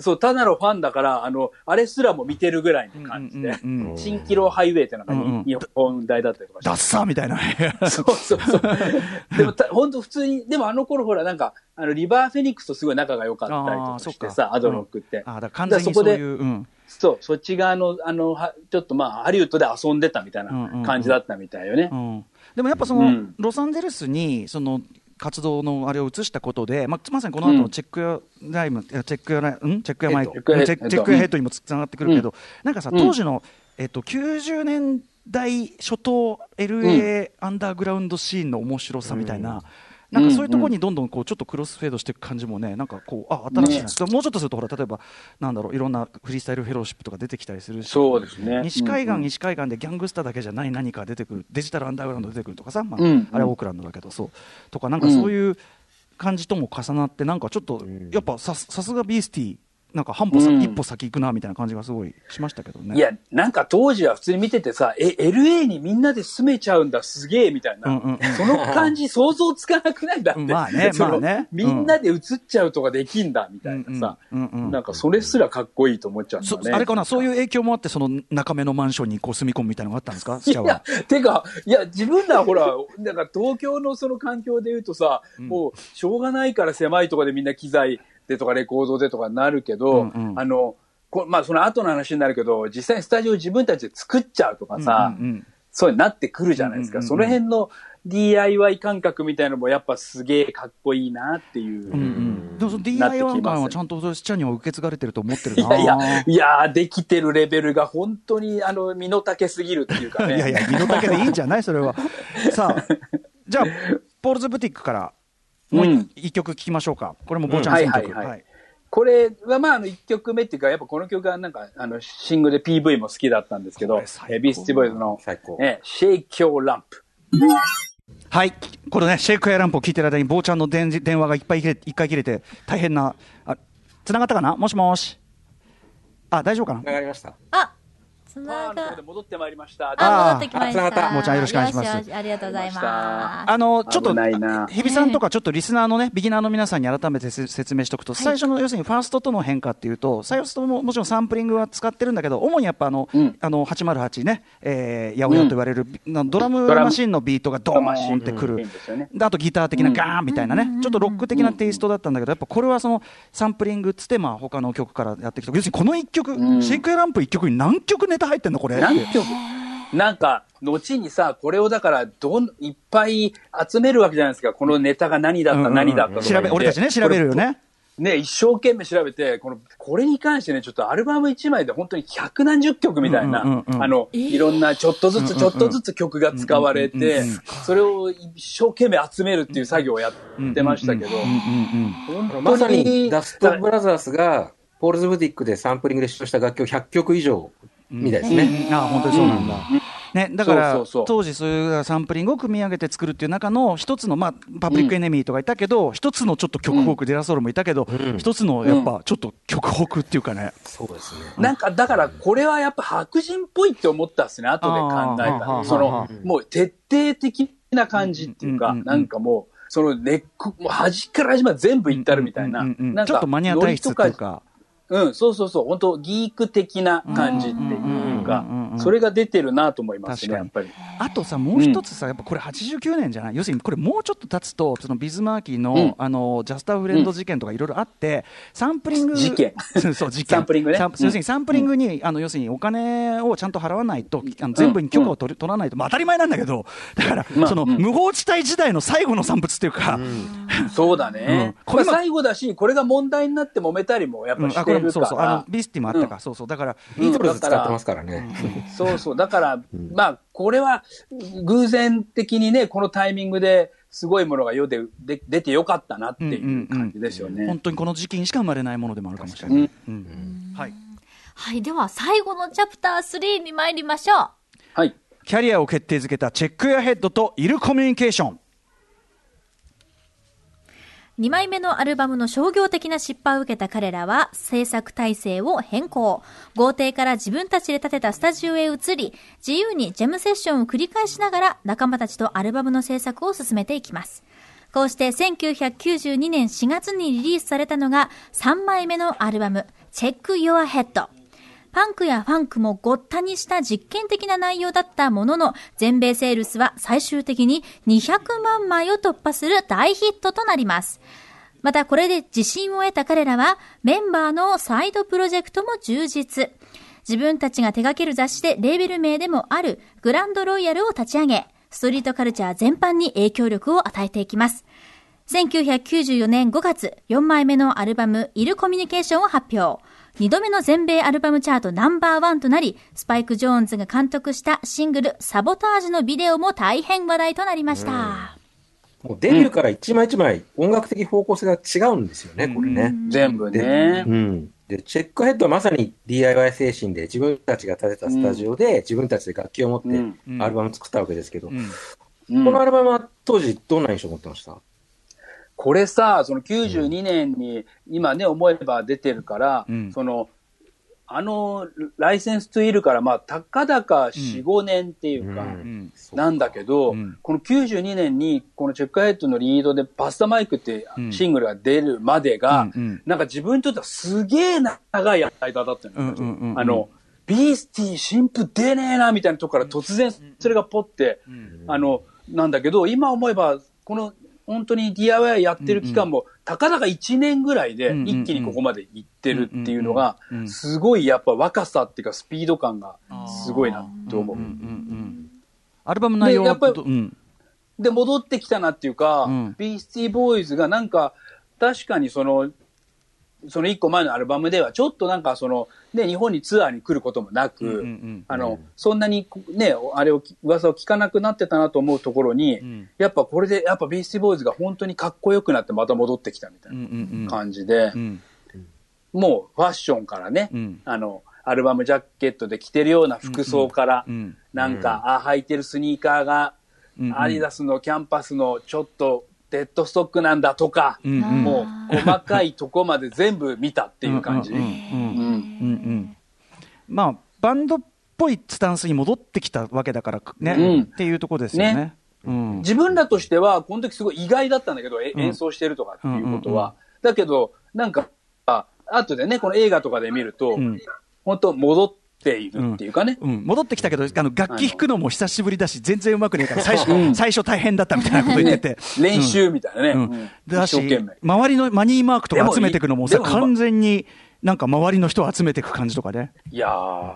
そう、ただのファンだから、あの、あれすらも見てるぐらいの感じで、うんうんうん新キロハイウェイってなんかに、うんうん日本大だったりとかダッサーみたいな。そうそうそう。でもた、本当普通に、でもあの頃ほら、なんか、あの、リバーフェニックスとすごい仲が良かったりとかしてさ、アドロックって。あだから完全にそういう、うん、そう、そっち側の、あの、はちょっとまあ、ハリウッドで遊んでたみたいなん。感じだったみたいよね。う。ん、でもやっぱその、うん。ロサンゼルスにその活動のあれを移したことで、まあ、まさにこの後のチェックやライム、いやチェックやライん？チェックやマイク、チェックチェックやヘッドにもつながってくるけど、うん。なんかさ、うん当時の、えっと、90年代初頭 LA アンダーグラウンドシーンの面白さみたいな、なんかそういうところにどんどんこうちょっとクロスフェードしていく感じもね、なんかこう、あ新しいな、もうちょっとすると、ほら、例えば、なんだろう、いろんなフリースタイルフェローシップとか出てきたりするし、そうですね。西海岸、西海岸でギャングスターだけじゃない何かが出てくる、デジタルアンダーグラウンド出てくるとかさ、まあうんあれはオークランドだけど、そう、とか、なんかそういう感じとも重なって、なんかちょっと、やっぱささすがビースティー、なんか半歩さ、うん一歩先行くなみたいな感じがすごいしましたけどね。いや、なんか当時は普通に見ててさ、え、LA にみんなで住めちゃうんだ、すげえ、みたいな。うんうんうんその感じ想像つかなくない？んだって。まあね まあねみんなで映っちゃうとかできんだ、みたいなさ。なんかそれすらかっこいいと思っちゃうんだそね。あれかな、そういう影響もあって、その中目のマンションにこう住み込むみたいなのがあったんですか、いや、てか、いや、自分らほら、なんか東京のその環境で言うとさ、もう、しょうがないから狭いところでみんな機材でとかレコードでとかなるけど、うんうんあの、こまあその後の話になるけど、実際にスタジオ自分たちで作っちゃうとかさ、うんうんそうになってくるじゃないですか。うんうんうんその辺の DIY 感覚みたいなのもやっぱすげえかっこいいなっていう。うんうんでもその DIY 感はちゃんとそれスチャには受け継がれてると思ってるいな。やいや、いや、できてるレベルが本当に、あの、身の丈すぎるっていうかね。いやいや、身の丈でいいんじゃないそれは。さあ、じゃあ、ポールズ・ブティックから、もううん一曲聴きましょうか。これも坊ちゃん選曲。はいはいはいはいこれはまあ、あの、一曲目っていうか、やっぱこの曲はなんか、あの、シングルで PV も好きだったんですけどえビースティボーイズの最高、え、シェイキョーランプ。はい。これね、シェイクエアランプを聞いてる間に、坊ちゃんの電電話がいっぱい切れ一回切れて、大変な、あ、繋がったかな？もしもし。あ、大丈夫かな？上がりました。あ、つパなが戻ってまいりました。あ、戻ってきました。た。もうちゃんよろしくお願いします。よよありがとうございます。あの、ちょっと、危ないな日比さんとかちょっとリスナーのね、ビギナーの皆さんに改めてせ説明しておくと、最初の要するにファーストとの変化っていうと、最初ももちろんサンプリングは使ってるんだけど、主にやっぱあの、うん。あの、808ね、えー、八百屋と言われる、なドラムドラム。マシンのビートがドーンってくる。あとギター的なガーンみたいなね、ちょっとロック的なテイストだったんだけど、やっぱこれはそのサンプリングっつって、まあ他の曲からやってきた、要するにこの1曲、ん。シェイクエランプ1曲に何曲ネタ入ってんの、これ？何曲なんか、後にさ、これをだから、どん、いっぱい集めるわけじゃないですか。このネタが何だった、うんうんうん何だった調べ俺たちね、調べるよ。ね。ね、一生懸命調べて、この、これに関してね、ちょっとアルバム1枚で本当に百何十曲みたいな、うんうんうんうんあの、いろんなちょっとずつちょっとずつ曲が使われて、それを一生懸命集めるっていう作業をやってましたけど、まさにダストブラザーズが、ポールズ・ブティックでサンプリングで使用した楽器を100曲以上みたいですね。あ本当にそうなんだ。ね、だからそうそうそう。当時そういうサンプリングを組み上げて作るっていう中の一つの、まあ、パブリックエネミーとかいたけど、一つのちょっと曲フォーク、デラソールもいたけど、一つのやっぱちょっと曲フォークっていうかね、そうですね。なんか、だから、これはやっぱ白人っぽいって思ったっすね、後で考えたその、もう徹底的な感じっていうか、うんうんうんなんかもう、その根っこ、もう端から端まで全部いったるみたいな。ちょっとマニア体質っていうか。うん、そうそうそう、本当ギーク的な感じっていうかそれが出てるなと思いますね、やっ確ぱり。あとさ、もう一つさ、やっぱこれ89年じゃない？要するにこれもうちょっと経つと、そのビズマーキーの、うん。あの、ジャスターフレンド事件とかいろいろあって、サンプリング。事件。そう事件。サンプリングね。サ要するにサンプリングに、あの、要するにお金をちゃんと払わないと、あの全部に許可を取り取らないと、まあ当たり前なんだけど、だから、まあその、うん。無法地帯時代の最後の産物っていうか、そうだね。うんこれ最後だし、これが問題になって揉めたりもやっぱしてるれそうそう、あのか、ビスティもあったか、うんそうそう、だから、ビートルズだから使ってますからね。ら。そうそう。だから、まあ、これは偶然的にね、このタイミングですごいものが世でで出てよかったなっていう感じですよね。本当にこの時期にしか生まれないものでもあるかもしれない。うんはい。はい、では最後のチャプター3に参りましょう。はい。キャリアを決定づけたチェックやヘッドとイルコミュニケーション。2枚目のアルバムの商業的な失敗を受けた彼らは制作体制を変更。豪邸から自分たちで建てたスタジオへ移り、自由にジェムセッションを繰り返しながら仲間たちとアルバムの制作を進めていきます。こうして1992年4月にリリースされたのが3枚目のアルバム、Check Your Head。パンクやファンクもごったにした実験的な内容だったものの、全米セールスは最終的に200万枚を突破する大ヒットとなります。またこれで自信を得た彼らは、メンバーのサイドプロジェクトも充実。自分たちが手掛ける雑誌でレーベル名でもあるグランドロイヤルを立ち上げ、ストリートカルチャー全般に影響力を与えていきます。1994年5月、4枚目のアルバム、イルコミュニケーションを発表。2度目の全米アルバムチャートナンバーワンとなり、スパイク・ジョーンズが監督したシングル、サボタージュのビデオも大変話題となりました。もうデビューから一枚一枚音楽的方向性が違うんですよね、これね。全部ねう。ん。で、チェックヘッドはまさに DIY 精神で自分たちが建てたスタジオで自分たちで楽器を持ってうんアルバム作ったわけですけど、うんうんこのアルバムは当時どんな印象を持ってました？これさ、その92年に、今ね、思えば出てるから、うん。その、あの、ライセンスといるから、まあ、たかだか4、5年っていうか、うん。なんだけど、うん。この92年に、このチェックヘッドのリードでパスタマイクってうん。シングルが出るまでが、うんうん。なんか自分にとってはすげえ長い間だったのよ、うんうんうんうん。あの、ビースティー新譜出ねえな、みたいなとこから突然それがポって、あの、なんだけど、今思えば、この、本当に DIY やってる期間も、たかだか1年ぐらいで一気にここまで行ってるっていうのがすごいやっぱ若さっていうかスピード感がすごいなと思う。うん。うんうんアルバム内容でやっぱりどう？ん。で、戻ってきたなっていうか、うん。ビースティーボーイズがなんか、確かにその、その一個前のアルバムでは、ちょっとなんかその、ね、日本にツアーに来ることもなく、あの、そんなにね、あれをき、噂を聞かなくなってたなと思うところに、ん。やっぱこれで、やっぱビースティーボーイズが本当にかっこよくなってまた戻ってきたみたいうんな感じで、うん。もうファッションからね、うん。あの、アルバムジャケットで着てるような服装から、うん。なんか、あ、履いてるスニーカーが、アディダスのキャンパスのちょっとデッドストックなんだとか、うんうん。もう細かいとこまで全部見たっていう感じ。まあ、バンドっぽいスタンスに戻ってきたわけだからね、うん。っていうところですよね。ね。うん、自分らとしては、この時すごい意外だったんだけど、えうん。演奏してるとかっていうことは。だけど、なんか、あ後でね、この映画とかで見るとうん、本当戻っているっていうかね。うん、戻ってきたけど、あの楽器弾くのも久しぶりだし、全然うまくねえから、最初、うん。最初大変だったみたいなこと言ってて。練習みたいなね。うん。うん。だし周りのマニーマークとか集めていくのもも完全になんか周りの人を集めていく感じとかね。いやー。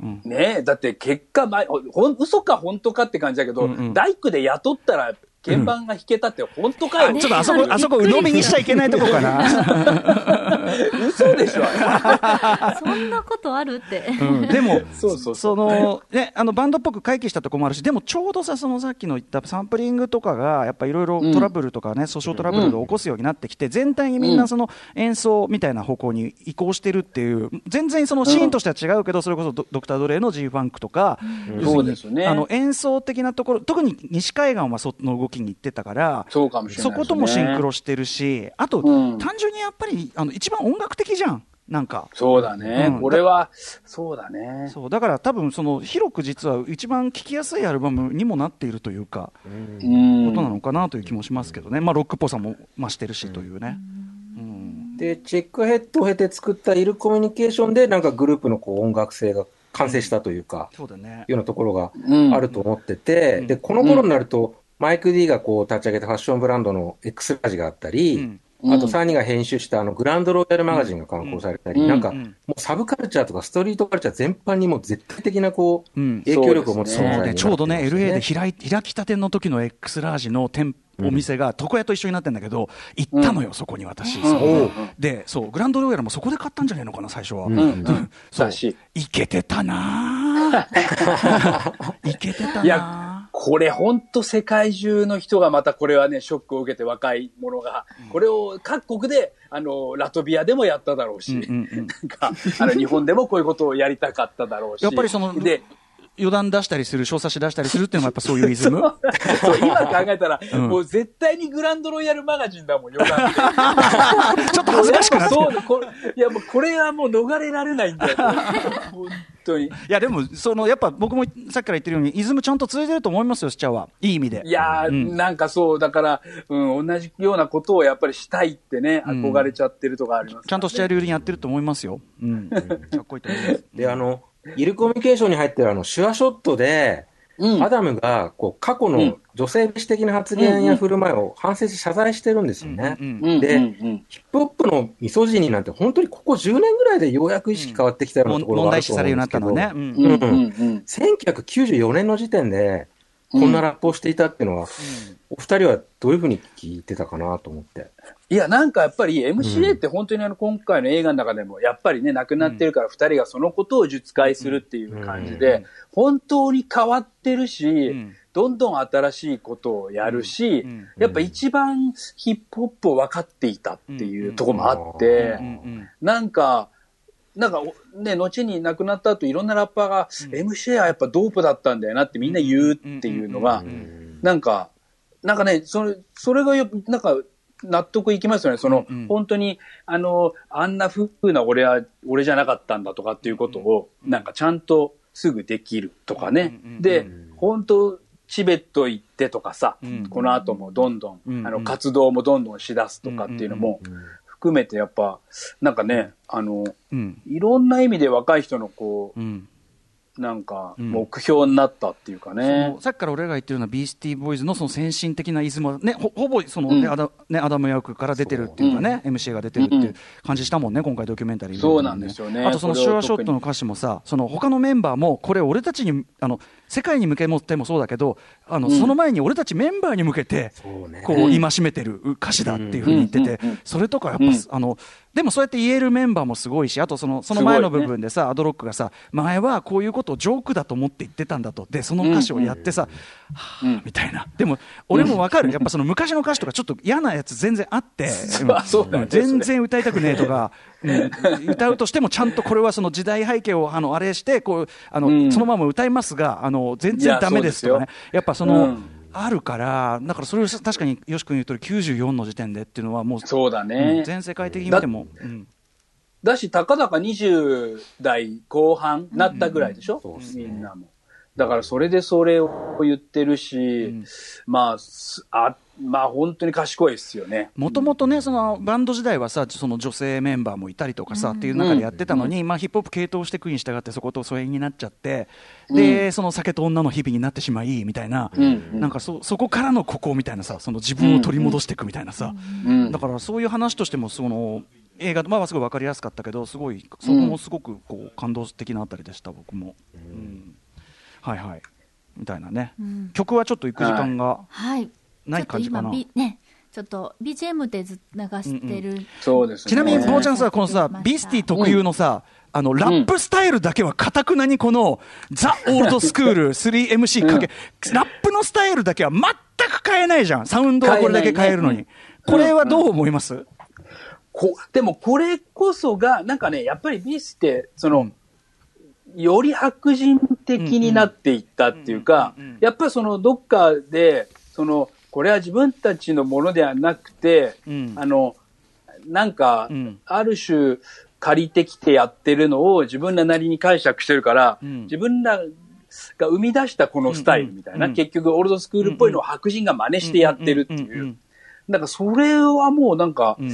うん。ねえ、だって結果、ま、ほん、嘘か本当かって感じだけど、うんうん。大工で雇ったら鍵盤が弾けたって本当かよ。ちょっとあそこ、あそこ鵜呑みにしちゃいけないとこかな。嘘でしょ。そんなことあるって。うん。でも、そうそうその、ね、あの、バンドっぽく回帰したとこもあるし、でもちょうどさ、そのさっきの言ったサンプリングとかが、やっぱいろいろトラブルとかね、訴訟トラブルを起こすようになってきて、全体にみんなその演奏みたいな方向に移行してるっていう、全然そのシーンとしては違うけど、それこそドドクター・ドレイの G ファンクとか、そうですよね。あの、演奏的なところ、特に西海岸はその動きに行ってたから、そうかもしれないですね。そこともシンクロしてるし、あと、うん。単純にやっぱり、あの、一番音楽的じゃん。なんか。そうだね。うん。これは、そうだね。そう。だから多分その広く実は一番聴きやすいアルバムにもなっているというか、うん。ことなのかなという気もしますけどね、まあ、ロックっぽさも増してるしというね。うん。で、チェックヘッドを経て作ったイルコミュニケーションで、なんかグループのこう音楽性が完成したというか、そうだね。いうようなところがうんあると思ってて、うん。で、この頃になると、マイク D がこう立ち上げたファッションブランドの X ラジがあったり、うん。あと3人が編集したあのグランドロイヤルマガジンが刊行されたり、うん。なんか、うん。もうサブカルチャーとかストリートカルチャー全般にもう絶対的なこう、うん。影響力を持つ存在になってね、ちょうどね、LA で開い開きたての時の X ラージの店お店が床屋と一緒になってんだけど、行ったのよ、そこに私。で、そう、グランドロイヤルもそこで買ったんじゃないのかな、最初は。うん。うん。そう。い。けてたなぁ。いけてたいやなこれ本当世界中の人がまたこれはね、ショックを受けて若い者が、これを各国で、あの、ラトビアでもやっただろうし、うんうんうんなんか、あの、日本でもこういうことをやりたかっただろうし。やっぱりそので、余談出したりする、小冊子出したりするっていうのがやっぱそういうイズム？そう今考えたら、うんもう絶対にグランドロイヤルマガジンだもん、余談って。ちょっと恥ずかしくなってそうこれいや、もうこれはもう逃れられないんだよ。本当に。いやでも、そのやっぱ僕もさっきから言ってるように、イズムちゃんと続いてると思いますよ、スチャは。いい意味で。いやー、うんなんかそう、だから、うん、同じようなことをやっぱりしたいってね、うん憧れちゃってるとかありますからね、ちゃんとスチャ流にやってると思いますよ。うん。かっこいいと思います。で、あの、イルコミュニケーションに入ってるあの、手話ショットで、うん。アダムが、こう、過去のうん。女性蔑視的な発言や振る舞いを反省し謝罪してるんですよね。うんうんでうんうんヒップホップのミソジニーなんて本当にここ10年ぐらいでようやく意識変わってきたようなところ問があると題視されるようにな思うんですけど、ったのはね。うんうん1994年の時点で、こんなラップをしていたっていうのは、お二人はどういうふうに聞いてたかなと思って。いや、なんかやっぱり MCA って本当にあの今回の映画の中でも、やっぱりね、亡くなってるから二人がそのことを述会するっていう感じで、本当に変わってるし、ん。どんどん新しいことをやるし、うん。やっぱ一番ヒップホップを分かっていたっていうところもあって、なんか、なんか、おね、後に亡くなった後、いろんなラッパーが、MCA はやっぱドープだったんだよなってみんな言うっていうのが、なんか、なんかね、それ、それがよ、なんか、納得いきますよね。その、うん。うん。本当に、あの、あんな風な俺は、俺じゃなかったんだとかっていうことを、なんかちゃんとすぐできるとかね。うんうんで、本当、チベット行ってとかさ、うん。この後もどんどん、うんうんあの、活動もどんどんしだすとかっていうのも、含めてやっぱ、なんかね、あの、うん。いろんな意味で若い人のこうん。う、なんか、うん。目標になったっていうかそねの。さっきから俺らが言ってるようなビースティーボーイズのその先進的なイズムはね、ほほぼそのね、うん。アダねアダム役から出てるっていうかね、MCA が出てるっていう感じしたもんね、今回ドキュメンタリー見るのそうなんですよね。あとそのシュアショットの歌詞もさ、その他のメンバーも、これ、俺たちに、あの世界に向けてもそうだけど、あのうん。その前に俺たちメンバーに向けて。こう戒めてる歌詞だっていうふうに言っててそれとかやっぱ、うん。あのでもそうやって言えるメンバーもすごいし、あとそのその前の部分でさ、アドロックがさ、前はこういうことをジョークだと思って言ってたんだと、でその歌詞をやってさ、はうんあみたいな、でも俺もわかる、やっぱその昔の歌詞とか、ちょっと嫌なやつ全然あって、全然歌いたくねえとか、うん。歌うとしても、ちゃんとこれはその時代背景をあのあれしてこうあの、うん。そのまま歌いますが、あの全然だめですとかね。いやっぱその。うん。あるから、だからそれを確かによし君言うとり94の時点でっていうのはもう、そうだね。うん全世界的に見ても、うん。だし、たかだか20代後半なったぐらいでしょ、そうですね。みんなも。だからそれでそれを言ってるし、まあ、すあ、まあ本当に賢いですよね。もともとね、そのバンド時代はさ、その女性メンバーもいたりとかさ、っていう中でやってたのに、まあ、ヒップホップ系統していくに従って、そこと疎遠になっちゃって、で、その酒と女の日々になってしまいみたいな、んなんかそそこからのここみたいなさ、その自分を取り戻していくみたいなさ、うん。だからそういう話としても、その映画、まあ、すごい分かりやすかったけど、すごい、そこもすごくこう感動的なあたりでした、僕も。うん。はいはい。みたいなね、ん。曲はちょっと行く時間がはい。ない感じかな。ちょっと今、B、ね、ちょっと BGM でずっと流してる。そうですね。ちなみに、ね坊ちゃんさ、このさ、ビスティ特有のさ、あの、ラップスタイルだけは、かたくなにこの、ザ・オールドスクール 3MC かけ、ラップのスタイルだけは全く変えないじゃん。サウンドはこれだけ変えるのに。これはどう思います？こでもこれこそが、なんかね、やっぱりビースって、その、より白人的になっていったっていうかやっぱりそのどっかで、その、これは自分たちのものではなくて、うん。あの、なんかうん、ある種、借りてきてやってるのを自分らなりに解釈してるから、うん。自分らが生み出したこのスタイルみたいな、うん。うん。結局オールドスクールっぽいのを白人が真似してやってるっていう。なんかそれはもうなんか、うん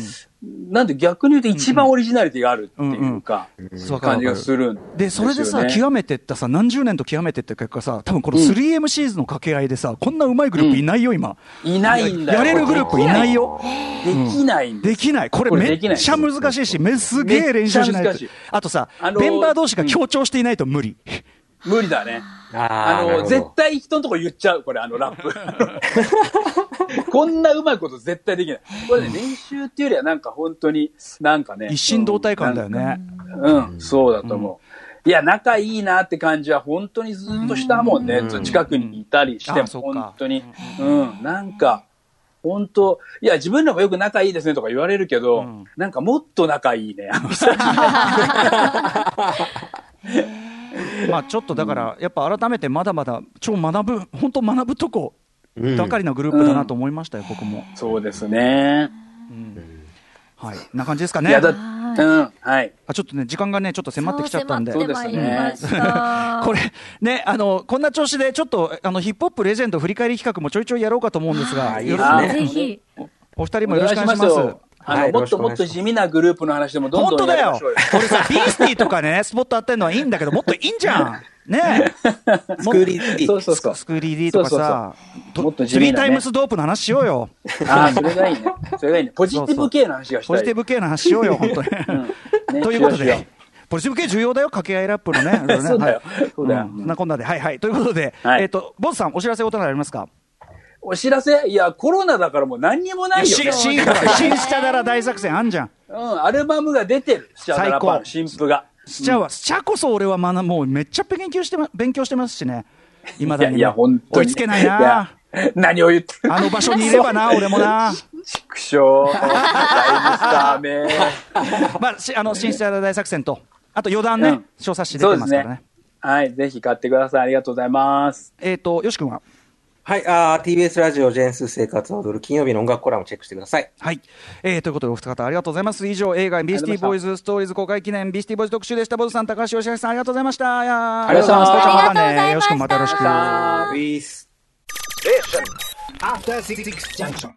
なんで逆に言うと一番オリジナリティがあるっていうか、そう感じがするんで、それでさ、極めてったさ、何十年と極めてった結果さ、多分この 3MCs の掛け合いでさ、こんなうまいグループいないよ、今。いないんだよ。やれるグループいないよ。できないんできない。これめっちゃ難しいし、めすげえ練習しないと。あとさ、メンバー同士が強調していないと無理。無理だね。あの、絶対人のとこ言っちゃう、これ、あの、ラップ。こんなうまいこと絶対できない。これね、練習っていうよりはなんか本当に、なんかね。一心同体感だよね。うん、そうだと思う。いや、仲いいなって感じは本当にずっとしたもんね。ずっと近くにいたりしても、本当に。うん、なんか、本当いや、自分らもよく仲いいですねとか言われるけど、んなんかもっと仲いいね。まあちょっとだから、やっぱ改めてまだまだ超学ぶ、本当学ぶとこばかりのグループだなと思いましたよ、僕も。そうですね。はい。な感じですかね？いや、だ、はうん、はい。あちょっとね、時間がね、ちょっと迫ってきちゃったんで。そう迫ってまいりました。これ、ね、あの、こんな調子で、ちょっと、あの、ヒップホップレジェンド振り返り企画もちょいちょいやろうかと思うんですが、はいよろあぜひ。お二人もよろしくお願いします。よ。あの、はいもっともっと地味なグループの話でもどん本当だよどんやりましょうよ。俺さ、ビースティーとかね、スポット当てるのはいいんだけど、もっといいんじゃん ねえ。スクーリーそうそうそう。スクーリー D とかさ、もっと地スリ味なねータイムスドープの話しようよ。ああ、それがいいね。それがいいね。ポジティブ系の話がしたい。ポジティブ系の話しようよ、本当に。ねということしよしよで、ポジティブ系重要だよ、掛け合いラップのね。そうだよはいそうだよんなこんなで、はいはい。ということで、はいえっと、ボスさん、お知らせことなどありますかお知らせ？いや、コロナだからもう何にもないよ。し、し、ほら新スチャダラ大作戦あんじゃん。うん、アルバムが出てる。スチャダラパンの新譜が。スチャは、スチャこそ俺は学もうめっちゃ勉強してま、勉強してますしね。今だにね。いやいや、本当に。追いつけないな。何を言ってる？あの場所にいればな、俺もな。畜生。だいぶスターめ。まあ、しあの、新スチャダラ大作戦と、あと余談ね、うん小冊子出てますからね。はい、ぜひ買ってください。ありがとうございます。えっと、よし君は？はい、あー TBS ラジオジェンス生活を踊る金曜日の音楽コラムチェックしてください。はい。えー、ということで、お二方ありがとうございます。以上、映画、ビースティーボーイズストーリーズ公開記念、ビースティーボーイズ特集でした。ボズさん、高橋義明さん、ありがとうございました。ありがとうございましたまたね。よし君、またよろしく。ウィース Station. After Six Junction.